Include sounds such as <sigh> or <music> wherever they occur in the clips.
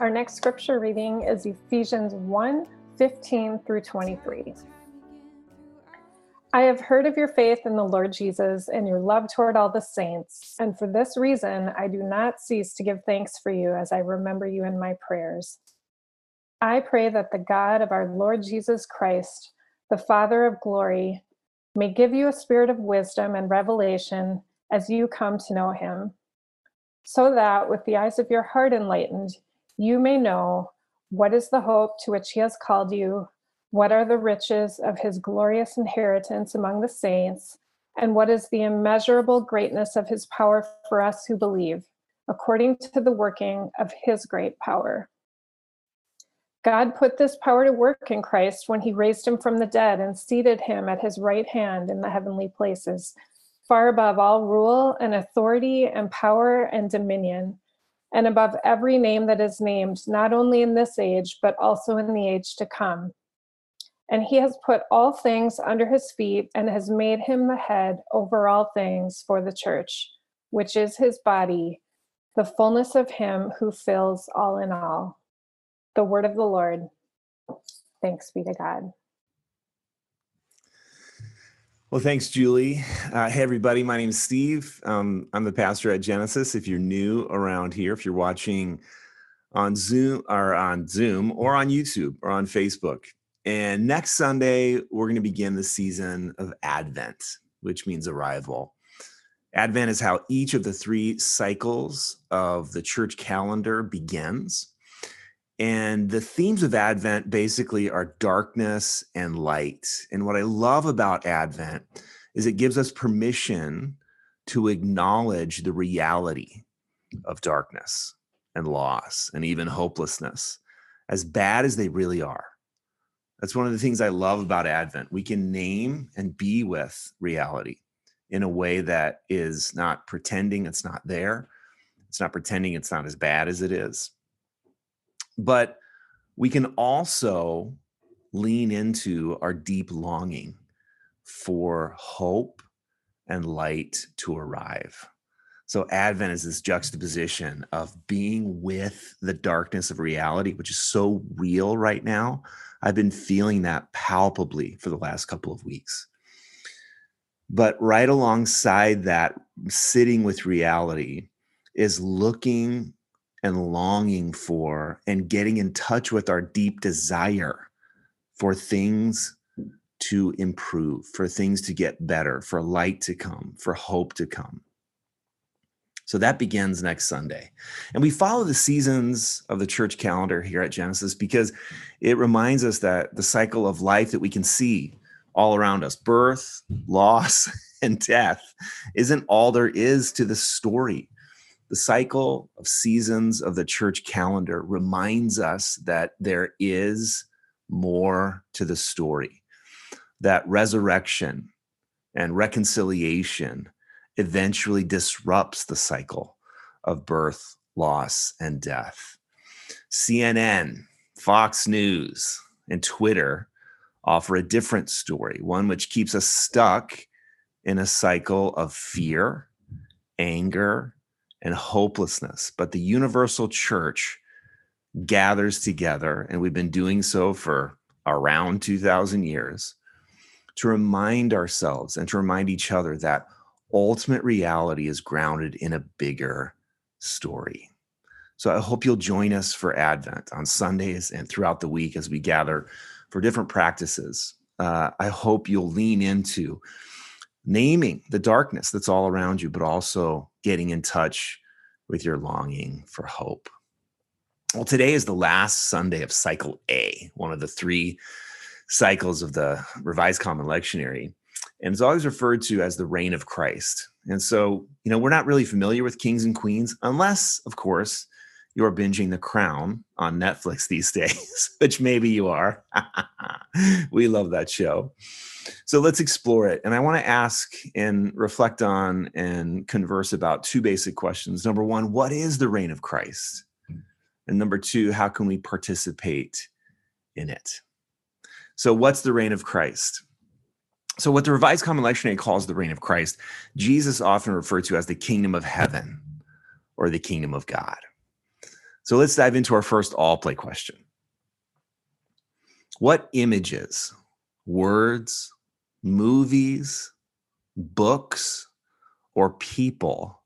Our next scripture reading is Ephesians 1 15 through 23. I have heard of your faith in the Lord Jesus and your love toward all the saints, and for this reason I do not cease to give thanks for you as I remember you in my prayers. I pray that the God of our Lord Jesus Christ, the Father of glory, may give you a spirit of wisdom and revelation as you come to know him, so that with the eyes of your heart enlightened, you may know what is the hope to which he has called you, what are the riches of his glorious inheritance among the saints, and what is the immeasurable greatness of his power for us who believe, according to the working of his great power. God put this power to work in Christ when he raised him from the dead and seated him at his right hand in the heavenly places, far above all rule and authority and power and dominion and above every name that is named, not only in this age, but also in the age to come. And he has put all things under his feet and has made him the head over all things for the church, which is his body, the fullness of him who fills all in all. The word of the Lord. Thanks be to God. Well, thanks, Julie. Uh, hey, everybody. My name is Steve. Um, I'm the pastor at Genesis. If you're new around here, if you're watching on Zoom or on Zoom or on YouTube or on Facebook, and next Sunday we're going to begin the season of Advent, which means arrival. Advent is how each of the three cycles of the church calendar begins. And the themes of Advent basically are darkness and light. And what I love about Advent is it gives us permission to acknowledge the reality of darkness and loss and even hopelessness, as bad as they really are. That's one of the things I love about Advent. We can name and be with reality in a way that is not pretending it's not there. It's not pretending it's not as bad as it is but we can also lean into our deep longing for hope and light to arrive. So, Advent is this juxtaposition of being with the darkness of reality, which is so real right now. I've been feeling that palpably for the last couple of weeks. But right alongside that, sitting with reality is looking and longing for and getting in touch with our deep desire for things to improve, for things to get better, for light to come, for hope to come. So that begins next Sunday. And we follow the seasons of the church calendar here at Genesis because it reminds us that the cycle of life that we can see all around us birth, loss, <laughs> and death isn't all there is to the story the cycle of seasons of the church calendar reminds us that there is more to the story, that resurrection and reconciliation eventually disrupts the cycle of birth, loss, and death. CNN, Fox News, and Twitter offer a different story, one which keeps us stuck in a cycle of fear, anger, and hopelessness. But the universal church gathers together, and we've been doing so for around 2,000 years, to remind ourselves and to remind each other that ultimate reality is grounded in a bigger story. So I hope you'll join us for Advent on Sundays and throughout the week as we gather for different practices. Uh, I hope you'll lean into naming the darkness that's all around you, but also getting in touch with your longing for hope. Well, today is the last Sunday of Cycle A, one of the three cycles of the Revised Common Lectionary. And it's always referred to as the reign of Christ. And so, you know, we're not really familiar with kings and queens, unless, of course, you're binging The Crown on Netflix these <laughs> days, which maybe you are. <laughs> we love that show. So let's explore it. And I want to ask and reflect on and converse about two basic questions. Number one, what is the reign of Christ? And number two, how can we participate in it? So, what's the reign of Christ? So, what the Revised Common Lectionary calls the reign of Christ, Jesus often referred to as the kingdom of heaven or the kingdom of God. So let's dive into our first all play question. What images, words, movies, books, or people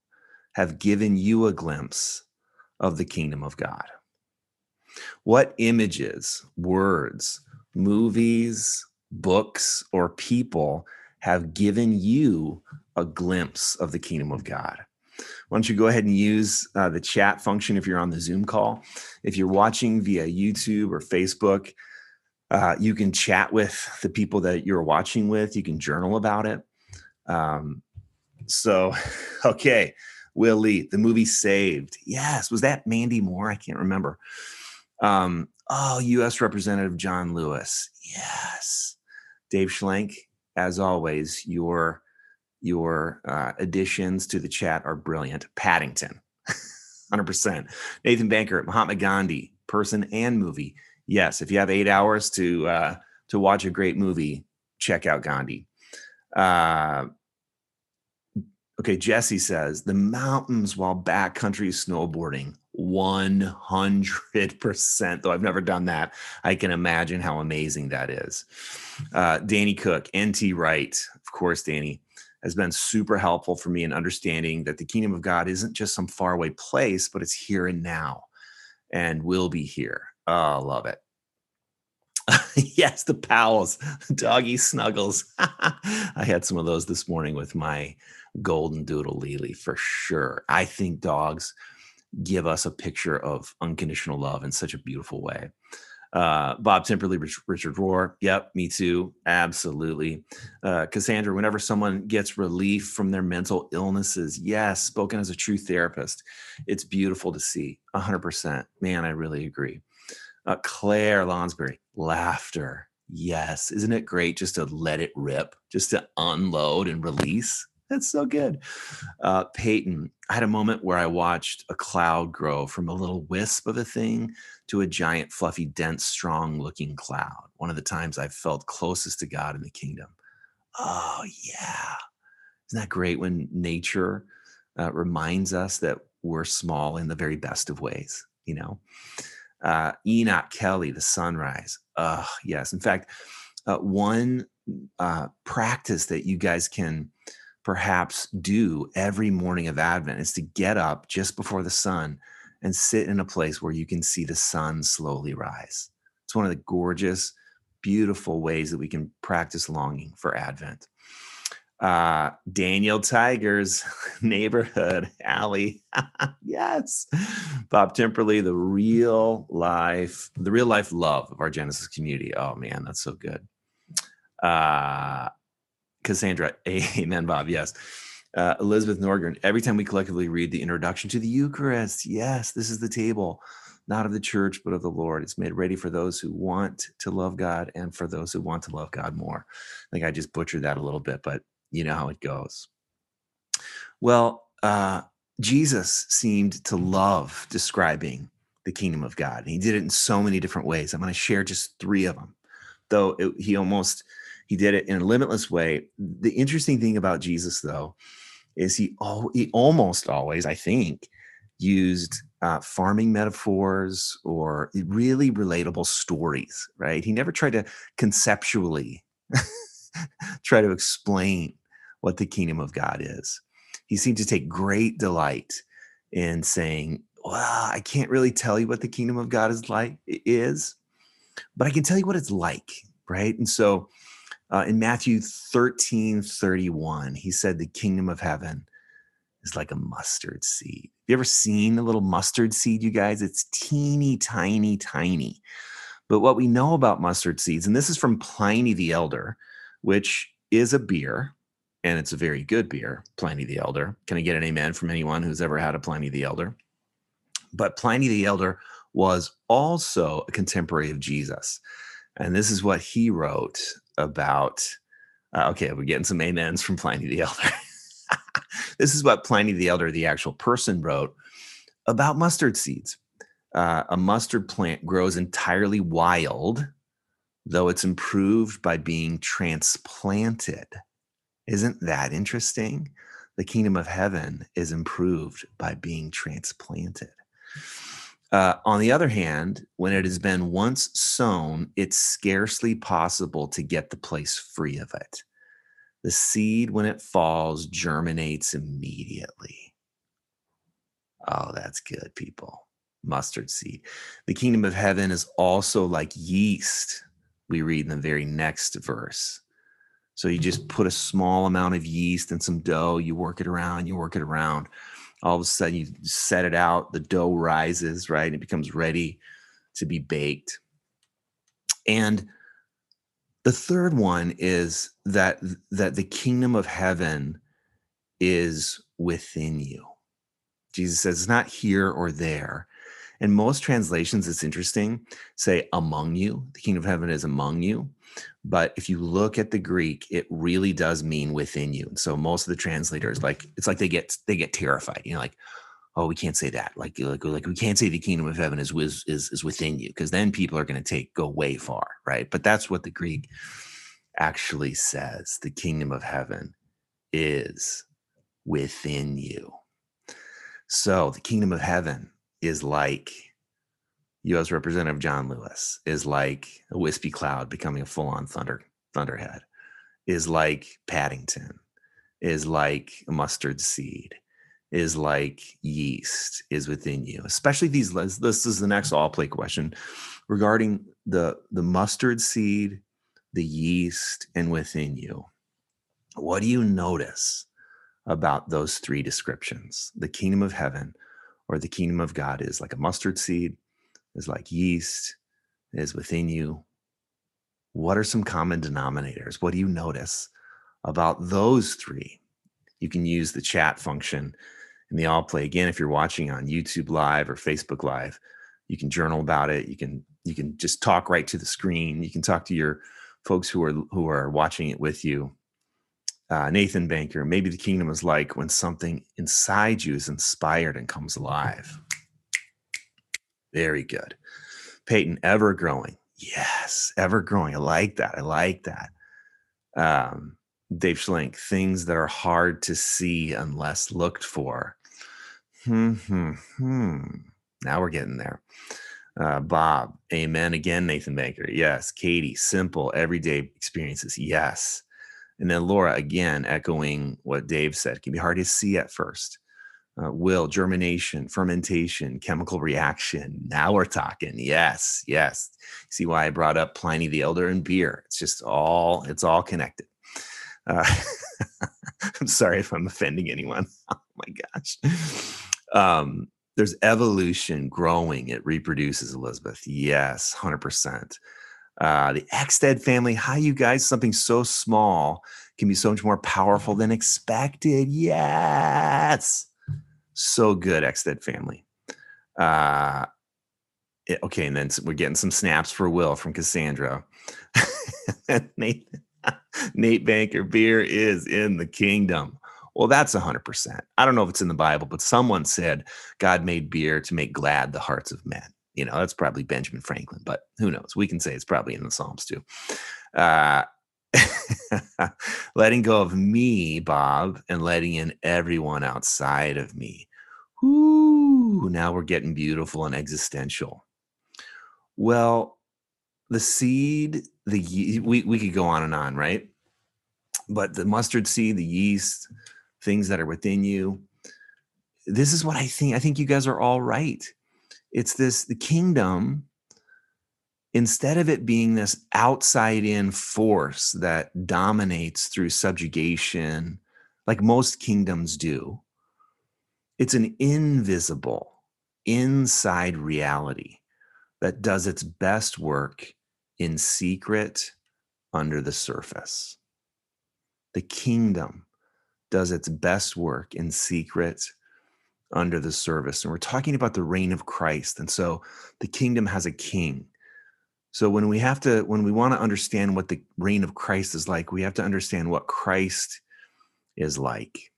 have given you a glimpse of the kingdom of God? What images, words, movies, books, or people have given you a glimpse of the kingdom of God? why don't you go ahead and use uh, the chat function if you're on the Zoom call? If you're watching via YouTube or Facebook, uh, you can chat with the people that you're watching with. You can journal about it. Um, so, <laughs> okay, Willie, the movie Saved. Yes, was that Mandy Moore? I can't remember. Um, oh, U.S. Representative John Lewis. Yes, Dave Schlenk. As always, your your uh, additions to the chat are brilliant. Paddington, <laughs> 100%. Nathan Banker, Mahatma Gandhi, person and movie. Yes, if you have eight hours to uh, to watch a great movie, check out Gandhi. Uh, okay, Jesse says the mountains while backcountry snowboarding. 100%. Though I've never done that, I can imagine how amazing that is. Uh, Danny Cook, NT Wright, of course, Danny has been super helpful for me in understanding that the kingdom of God isn't just some faraway place, but it's here and now and will be here. Oh, love it. <laughs> yes, the pals, <laughs> doggy snuggles. <laughs> I had some of those this morning with my golden doodle Lily for sure. I think dogs give us a picture of unconditional love in such a beautiful way. Uh, Bob Timperley, Rich, Richard Rohr. Yep, me too. Absolutely. Uh, Cassandra, whenever someone gets relief from their mental illnesses, yes, spoken as a true therapist, it's beautiful to see. 100%. Man, I really agree. Uh, Claire Lonsbury, laughter. Yes. Isn't it great just to let it rip, just to unload and release? That's so good. Uh, Peyton, I had a moment where I watched a cloud grow from a little wisp of a thing to a giant, fluffy, dense, strong looking cloud. One of the times I've felt closest to God in the kingdom. Oh, yeah. Isn't that great when nature uh, reminds us that we're small in the very best of ways, you know? Uh, Enoch Kelly, the sunrise. Oh, yes. In fact, uh, one uh, practice that you guys can perhaps do every morning of Advent is to get up just before the sun and sit in a place where you can see the sun slowly rise. It's one of the gorgeous, beautiful ways that we can practice longing for Advent. Uh, Daniel Tiger's <laughs> neighborhood, <laughs> Alley. yes. Bob Timperley, the real life, the real life love of our Genesis community. Oh man, that's so good. Uh, Cassandra. <laughs> Amen, Bob. Yes. Uh, Elizabeth Norgren. Every time we collectively read the introduction to the Eucharist, yes, this is the table, not of the church, but of the Lord. It's made ready for those who want to love God and for those who want to love God more. I think I just butchered that a little bit, but you know how it goes. Well, uh, Jesus seemed to love describing the kingdom of God. And he did it in so many different ways. I'm going to share just three of them, though it, he almost he did it in a limitless way. The interesting thing about Jesus, though, is he, oh, he almost always, I think, used uh, farming metaphors or really relatable stories, right? He never tried to conceptually <laughs> try to explain what the kingdom of God is. He seemed to take great delight in saying, well, I can't really tell you what the kingdom of God is like is, but I can tell you what it's like, right? And so uh, in Matthew 13, 31, he said the kingdom of heaven is like a mustard seed. Have you ever seen a little mustard seed, you guys? It's teeny, tiny, tiny. But what we know about mustard seeds, and this is from Pliny the Elder, which is a beer, and it's a very good beer, Pliny the Elder. Can I get an amen from anyone who's ever had a Pliny the Elder? But Pliny the Elder was also a contemporary of Jesus. And this is what he wrote about. Uh, okay, we're getting some amens from Pliny the Elder. <laughs> this is what Pliny the Elder, the actual person, wrote about mustard seeds. Uh, a mustard plant grows entirely wild, though it's improved by being transplanted. Isn't that interesting? The kingdom of heaven is improved by being transplanted. Uh, on the other hand, when it has been once sown, it's scarcely possible to get the place free of it. The seed, when it falls, germinates immediately. Oh, that's good, people. Mustard seed. The kingdom of heaven is also like yeast, we read in the very next verse. So you just put a small amount of yeast and some dough, you work it around, you work it around. All of a sudden you set it out the dough rises right And it becomes ready to be baked. And the third one is that that the kingdom of heaven is within you. Jesus says it's not here or there and most translations it's interesting say among you the kingdom of heaven is among you but if you look at the greek it really does mean within you and so most of the translators like it's like they get they get terrified you know like oh we can't say that like like, like we can't say the kingdom of heaven is is is, within you because then people are going to take go way far right? But that's what the greek actually says the kingdom of heaven is within you. So the kingdom of heaven is like U.S. Representative John Lewis is like a wispy cloud becoming a full-on thunder thunderhead, is like Paddington, is like mustard seed, is like yeast is within you. Especially these. This is the next all play question regarding the the mustard seed, the yeast, and within you. What do you notice about those three descriptions? The kingdom of heaven or the kingdom of God is like a mustard seed is like yeast, is within you. What are some common denominators? What do you notice about those three? You can use the chat function in the all play. Again, if you're watching on YouTube Live or Facebook Live, you can journal about it. You can you can just talk right to the screen. You can talk to your folks who are who are watching it with you. Uh, Nathan Banker, maybe the kingdom is like when something inside you is inspired and comes alive. Very good. Peyton, ever growing. Yes, ever growing. I like that. I like that. Um, Dave Schlink, things that are hard to see unless looked for. Hmm, hmm, hmm. Now we're getting there. Uh, Bob, amen again, Nathan Banker. Yes. Katie, simple, everyday experiences. Yes. And then Laura, again, echoing what Dave said, can be hard to see at first uh, will, germination, fermentation, chemical reaction. Now we're talking. Yes, yes. See why I brought up Pliny the Elder and beer? It's just all it's all connected. Uh, <laughs> I'm sorry if I'm offending anyone. <laughs> Oh my gosh. Um, there's evolution, growing. It reproduces. Elizabeth. Yes, hundred percent. Uh, the Exted family. Hi, you guys. Something so small can be so much more powerful than expected. Yes so good, Exted family. Uh, it, okay, and then we're getting some snaps for Will from Cassandra. <laughs> Nate, <laughs> Nate Banker, beer is in the kingdom. Well, that's 100%. I don't know if it's in the Bible, but someone said God made beer to make glad the hearts of men. You know, that's probably Benjamin Franklin, but who knows? We can say it's probably in the Psalms too. Uh, <laughs> letting go of me, Bob, and letting in everyone outside of me. Ooh, now we're getting beautiful and existential. Well, the seed, the we we could go on and on, right? But the mustard seed, the yeast, things that are within you, this is what I think. I think you guys are all right. It's this the kingdom, instead of it being this outside in force that dominates through subjugation, like most kingdoms do, it's an invisible, inside reality that does its best work in secret under the surface. The kingdom does its best work in secret under the service. And we're talking about the reign of Christ. And so the kingdom has a king. So when we have to, when we want to understand what the reign of Christ is like, we have to understand what Christ is like.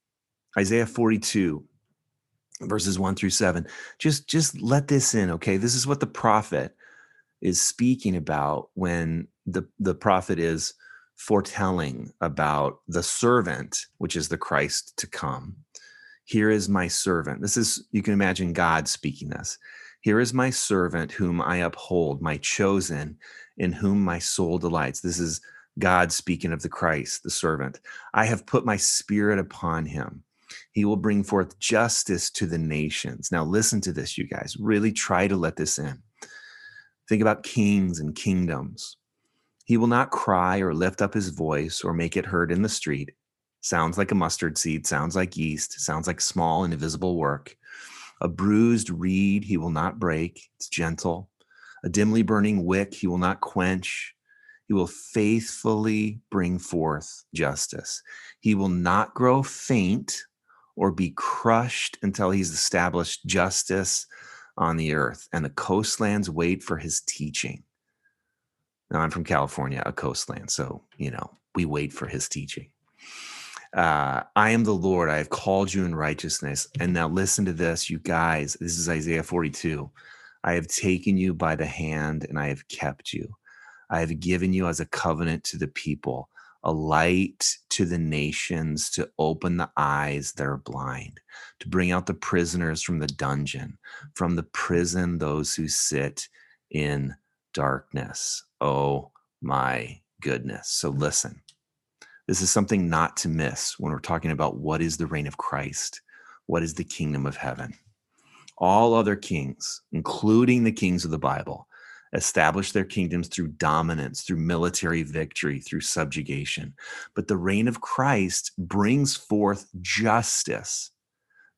Isaiah 42, verses 1 through 7. Just just let this in, okay? This is what the prophet is speaking about when the the prophet is foretelling about the servant, which is the Christ to come. Here is my servant. This is, you can imagine God speaking this. Here is my servant whom I uphold, my chosen, in whom my soul delights. This is God speaking of the Christ, the servant. I have put my spirit upon him. He will bring forth justice to the nations. Now, listen to this, you guys. Really try to let this in. Think about kings and kingdoms. He will not cry or lift up his voice or make it heard in the street. Sounds like a mustard seed, sounds like yeast, sounds like small and invisible work. A bruised reed he will not break, it's gentle. A dimly burning wick he will not quench. He will faithfully bring forth justice. He will not grow faint or be crushed until he's established justice on the earth. And the coastlands wait for his teaching. Now, I'm from California, a coastland. So, you know, we wait for his teaching. Uh, I am the Lord. I have called you in righteousness. And now listen to this, you guys. This is Isaiah 42. I have taken you by the hand and I have kept you. I have given you as a covenant to the people, a light to the nations to open the eyes that are blind, to bring out the prisoners from the dungeon, from the prison, those who sit in darkness. Oh my goodness. So listen. This is something not to miss when we're talking about what is the reign of Christ, what is the kingdom of heaven. All other kings, including the kings of the Bible, establish their kingdoms through dominance, through military victory, through subjugation. But the reign of Christ brings forth justice,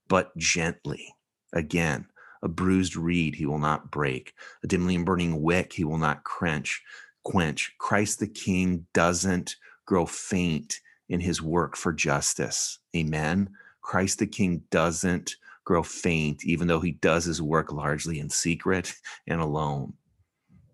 but gently. Again, a bruised reed he will not break, a dimly burning wick he will not quench. Quench. Christ the King doesn't grow faint in his work for justice. Amen. Christ the King doesn't grow faint, even though he does his work largely in secret <laughs> and alone.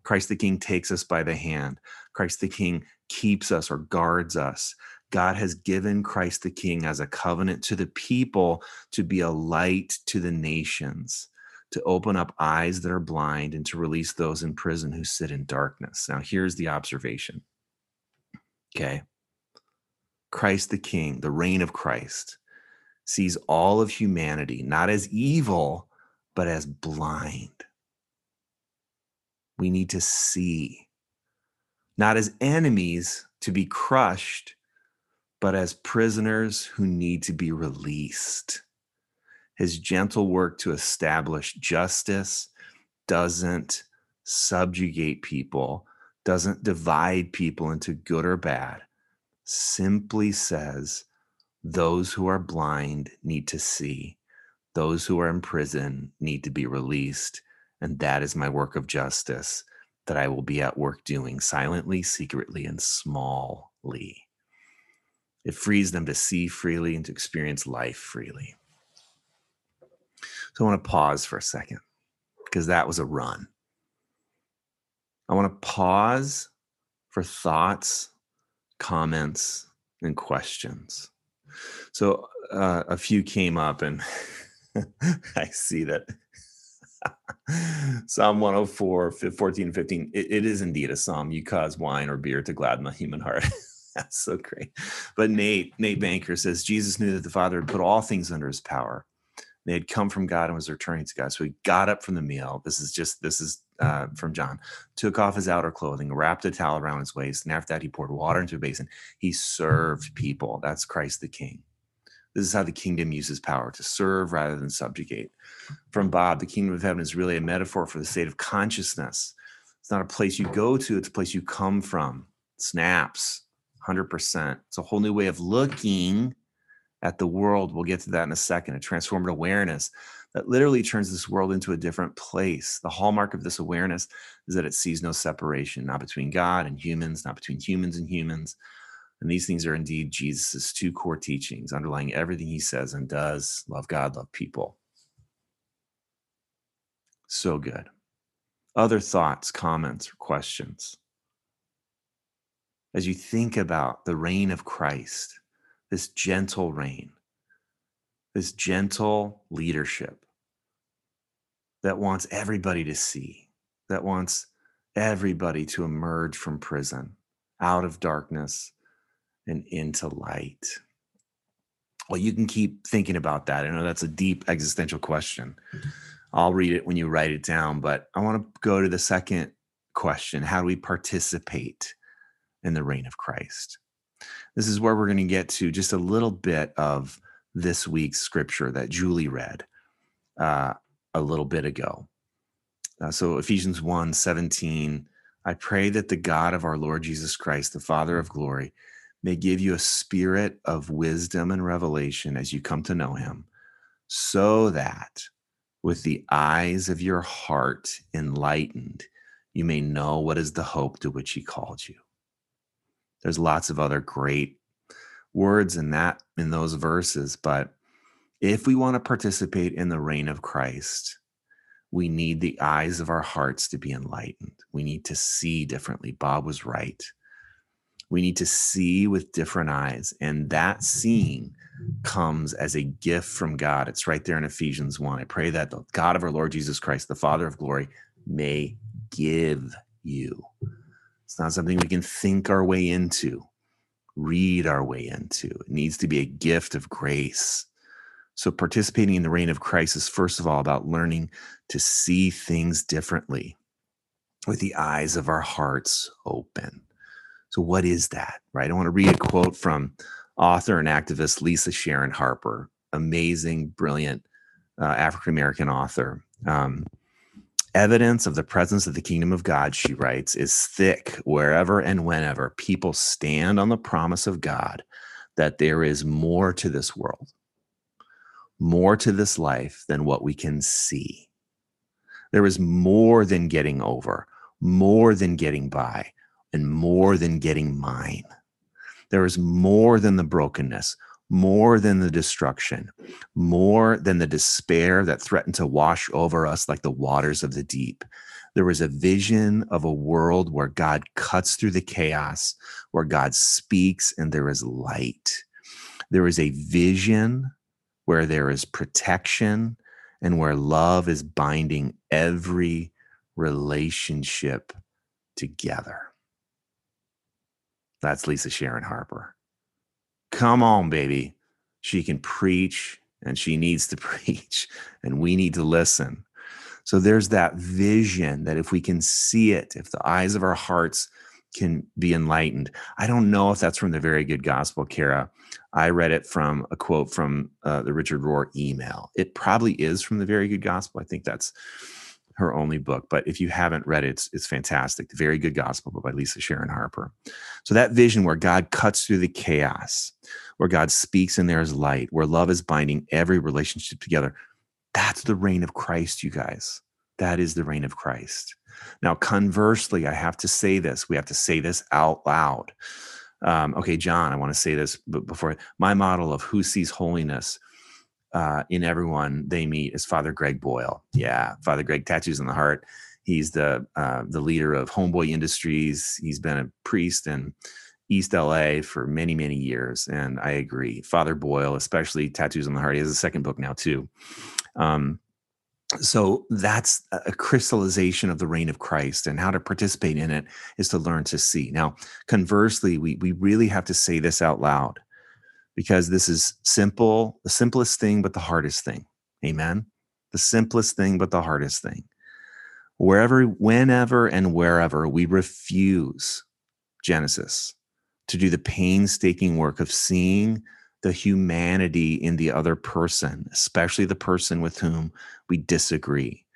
Christ the King takes us by the hand. Christ the King keeps us or guards us. God has given Christ the King as a covenant to the people to be a light to the nations, to open up eyes that are blind, and to release those in prison who sit in darkness. Now, here's the observation Okay. Christ the King, the reign of Christ, sees all of humanity not as evil, but as blind. We need to see, not as enemies to be crushed, but as prisoners who need to be released. His gentle work to establish justice doesn't subjugate people, doesn't divide people into good or bad, simply says those who are blind need to see, those who are in prison need to be released. And that is my work of justice that I will be at work doing silently, secretly, and smallly. It frees them to see freely and to experience life freely. So I want to pause for a second because that was a run. I want to pause for thoughts, comments, and questions. So uh, a few came up, and <laughs> I see that <laughs> Psalm 104, 14, 15. It, it is indeed a psalm. You cause wine or beer to gladden the human heart. <laughs> That's so great. But Nate, Nate Banker says Jesus knew that the Father had put all things under his power. They had come from God and was returning to God. So he got up from the meal. This is just, this is uh, from John, took off his outer clothing, wrapped a towel around his waist, and after that, he poured water into a basin. He served people. That's Christ the King. This is how the kingdom uses power to serve rather than subjugate. From Bob, the kingdom of heaven is really a metaphor for the state of consciousness. It's not a place you go to, it's a place you come from. Snaps, 100%. It's a whole new way of looking at the world. We'll get to that in a second. A transformed awareness that literally turns this world into a different place. The hallmark of this awareness is that it sees no separation, not between God and humans, not between humans and humans. And these things are indeed Jesus' two core teachings, underlying everything he says and does love God, love people. So good. Other thoughts, comments, or questions? As you think about the reign of Christ, this gentle reign, this gentle leadership that wants everybody to see, that wants everybody to emerge from prison, out of darkness, and into light. Well, you can keep thinking about that. I know that's a deep existential question. I'll read it when you write it down, but I want to go to the second question How do we participate in the reign of Christ? This is where we're going to get to just a little bit of this week's scripture that Julie read uh, a little bit ago. Uh, so, Ephesians 1 17, I pray that the God of our Lord Jesus Christ, the Father of glory, may give you a spirit of wisdom and revelation as you come to know him, so that with the eyes of your heart enlightened, you may know what is the hope to which he called you. There's lots of other great words in that in those verses, but if we want to participate in the reign of Christ, we need the eyes of our hearts to be enlightened. We need to see differently. Bob was right. We need to see with different eyes. And that seeing comes as a gift from God. It's right there in Ephesians 1. I pray that the God of our Lord Jesus Christ, the Father of glory, may give you. It's not something we can think our way into, read our way into. It needs to be a gift of grace. So, participating in the reign of Christ is first of all about learning to see things differently with the eyes of our hearts open. So, what is that, right? I want to read a quote from author and activist Lisa Sharon Harper, amazing, brilliant uh, African American author. Um, Evidence of the presence of the kingdom of God, she writes, is thick wherever and whenever people stand on the promise of God that there is more to this world, more to this life than what we can see. There is more than getting over, more than getting by, and more than getting mine. There is more than the brokenness, more than the destruction, more than the despair that threatened to wash over us like the waters of the deep. There is a vision of a world where God cuts through the chaos, where God speaks and there is light. There is a vision where there is protection and where love is binding every relationship together. That's Lisa Sharon Harper. Come on, baby. She can preach and she needs to <laughs> preach, and we need to listen. So there's that vision that if we can see it, if the eyes of our hearts can be enlightened. I don't know if that's from the Very Good Gospel, Kara. I read it from a quote from uh, the Richard Rohr email. It probably is from the Very Good Gospel. I think that's her only book. But if you haven't read it, it's, it's fantastic. The Very Good Gospel by Lisa Sharon Harper. So that vision where God cuts through the chaos, where God speaks and there is light, where love is binding every relationship together. That's the reign of Christ, you guys. That is the reign of Christ. Now, conversely, I have to say this. We have to say this out loud. Um, okay, John, I want to say this but before my model of who sees holiness uh, in everyone they meet is Father Greg Boyle. Yeah, Father Greg, tattoos on the heart. He's the uh, the leader of Homeboy Industries. He's been a priest in East LA for many many years, and I agree. Father Boyle, especially tattoos on the heart. He has a second book now too. Um, so that's a crystallization of the reign of Christ, and how to participate in it is to learn to see. Now, conversely, we we really have to say this out loud because this is simple, the simplest thing, but the hardest thing. Amen. The simplest thing, but the hardest thing. Wherever, whenever, and wherever we refuse Genesis to do the painstaking work of seeing the humanity in the other person, especially the person with whom we disagree.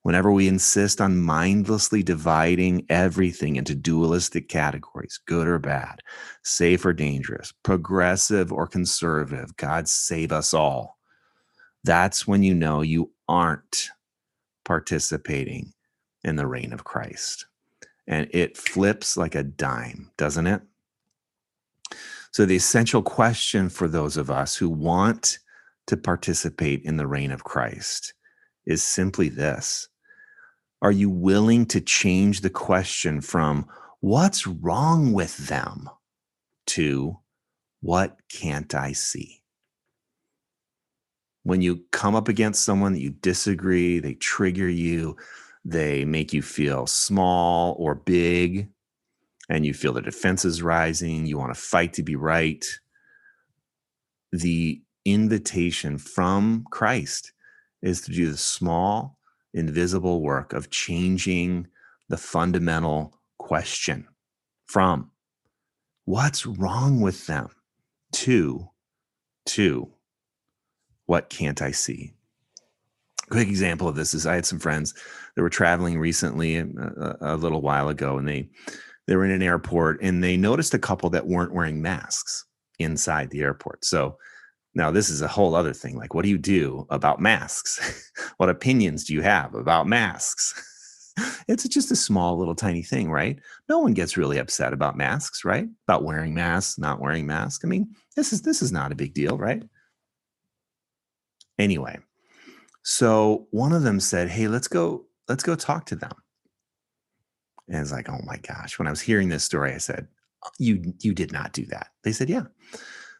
Whenever we insist on mindlessly dividing everything into dualistic categories, good or bad, safe or dangerous, progressive or conservative, God save us all. That's when you know you aren't participating in the reign of Christ. And it flips like a dime, doesn't it? So, the essential question for those of us who want to participate in the reign of Christ is simply this Are you willing to change the question from what's wrong with them to what can't I see? When you come up against someone that you disagree, they trigger you, they make you feel small or big, and you feel the defenses rising, you want to fight to be right. The invitation from Christ is to do the small, invisible work of changing the fundamental question from what's wrong with them to to what can't I see? quick example of this is I had some friends that were traveling recently a, uh, a, little while ago, and they they were in an airport and they noticed a couple that weren't wearing masks inside the airport. So now this is a whole other thing. Like, what do you do about masks? <laughs> what opinions do you have about masks? <laughs> it's just a small little tiny thing, right? No one gets really upset about masks, right? About wearing masks, not wearing masks. I mean, this is this is not a big deal, right? Anyway, so one of them said, "Hey, let's go let's go talk to them." And it's like, oh my gosh. When I was hearing this story, I said, uh, you you did not do that. They said, yeah.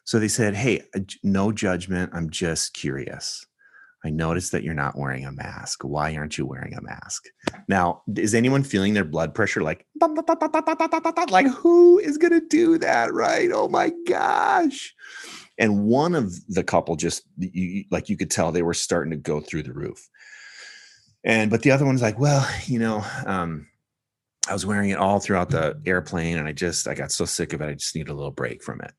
So they said, hey, uh, no judgment. I'm just curious. I noticed that you're not wearing a mask. Why aren't you wearing a mask? Now, is anyone feeling their blood pressure like, <laughs> like who is going to do that? Right. Oh my gosh. And one of the couple just, you, like you could tell they were starting to go through the roof. And, but the other one's like, well, you know, um, I was wearing it all throughout the airplane and I just I got so sick of it I just needed a little break from it.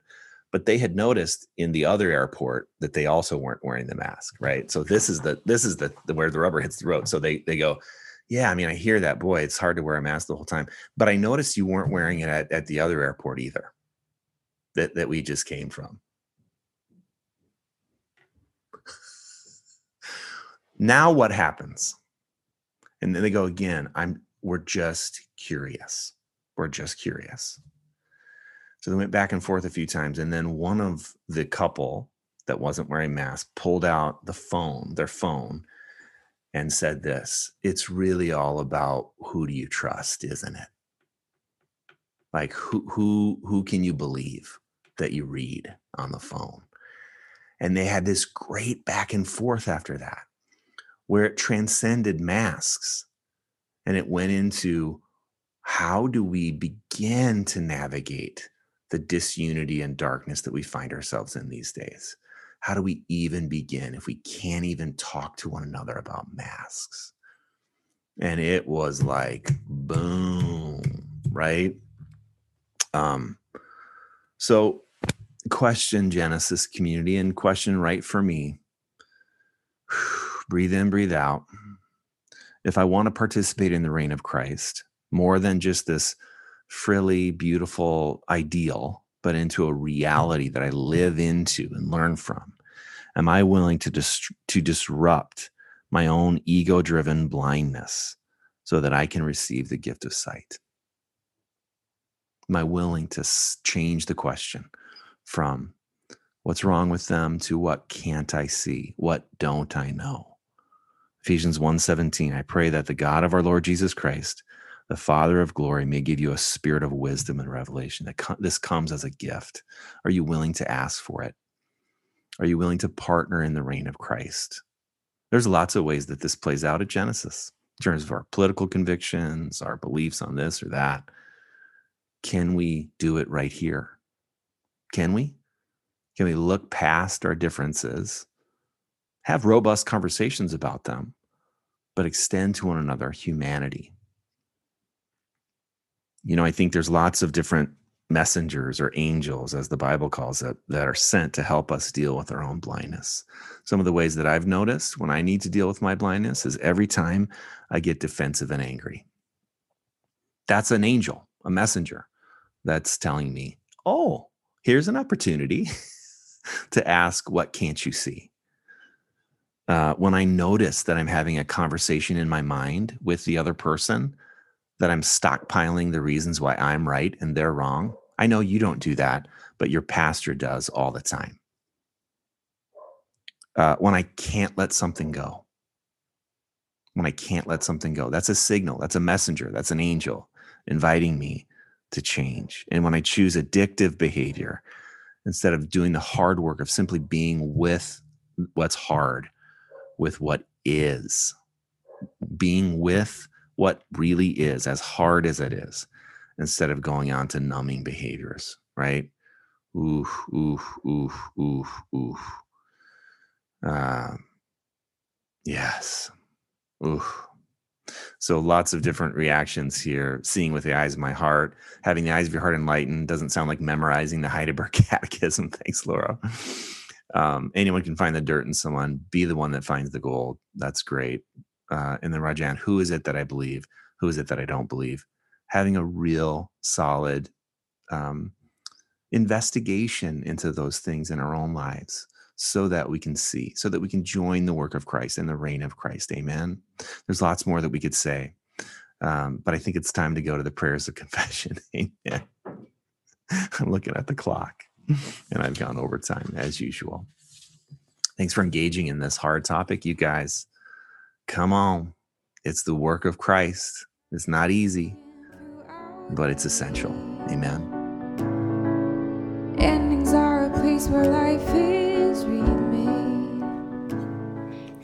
But they had noticed in the other airport that they also weren't wearing the mask, right? So this is the this is the, the where the rubber hits the road. So they they go, yeah, I mean I hear that boy, it's hard to wear a mask the whole time. But I noticed you weren't wearing it at, at the other airport either. That that we just came from. now what happens? And then they go again, I'm we're just curious. We're just curious. So they went back and forth a few times. And then one of the couple that wasn't wearing masks pulled out the phone, their phone, and said this It's really all about who do you trust, isn't it? Like who who who can you believe that you read on the phone? And they had this great back and forth after that, where it transcended masks and it went into how do we begin to navigate the disunity and darkness that we find ourselves in these days? How do we even begin if we can't even talk to one another about masks? And it was like boom, right? Um, so question Genesis community and question right for me. <sighs> breathe in, breathe out if I want to participate in the reign of Christ more than just this frilly, beautiful ideal, but into a reality that I live into and learn from? Am I willing to, dis- to disrupt my own ego driven blindness so that I can receive the gift of sight? Am I willing to change the question from what's wrong with them to what can't I see? What don't I know? Ephesians 1:17 I pray that the God of our Lord Jesus Christ the Father of glory may give you a spirit of wisdom and revelation that this comes as a gift. Are you willing to ask for it? Are you willing to partner in the reign of Christ? There's lots of ways that this plays out at Genesis in terms of our political convictions, our beliefs on this or that. Can we do it right here? Can we? Can we look past our differences have robust conversations about them, but extend to one another humanity. You know, I think there's lots of different messengers or angels, as the Bible calls it, that are sent to help us deal with our own blindness. Some of the ways that I've noticed when I need to deal with my blindness is every time I get defensive and angry. That's an angel, a messenger that's telling me, oh, here's an opportunity <laughs> to ask, what can't you see? Uh, when I notice that I'm having a conversation in my mind with the other person, that I'm stockpiling the reasons why I'm right and they're wrong. I know you don't do that, but your pastor does all the time. Uh, when I can't let something go, when I can't let something go, that's a signal, that's a messenger, that's an angel inviting me to change. And when I choose addictive behavior, instead of doing the hard work of simply being with what's hard, with what is, being with what really is, as hard as it is, instead of going on to numbing behaviors, right? Ooh, ooh, ooh, ooh, ooh. Uh, yes. Ooh. So lots of different reactions here. Seeing with the eyes of my heart, having the eyes of your heart enlightened doesn't sound like memorizing the Heidelberg <laughs> Catechism. Thanks, Laura. Um, anyone can find the dirt in someone. Be the one that finds the gold. That's great uh, and then Rajan, who is it that I believe? Who is it that I don't believe? Having a real solid um, investigation into those things in our own lives so that we can see, so that we can join the work of Christ and the reign of Christ. Amen. There's lots more that we could say, um, but I think it's time to go to the prayers of <laughs> confession. Amen. I'm looking at the clock <laughs> and I've gone over time as usual. Thanks for engaging in this hard topic, you guys. Come on. It's the work of Christ. It's not easy, but it's essential. Amen. Endings are a place where life is remade.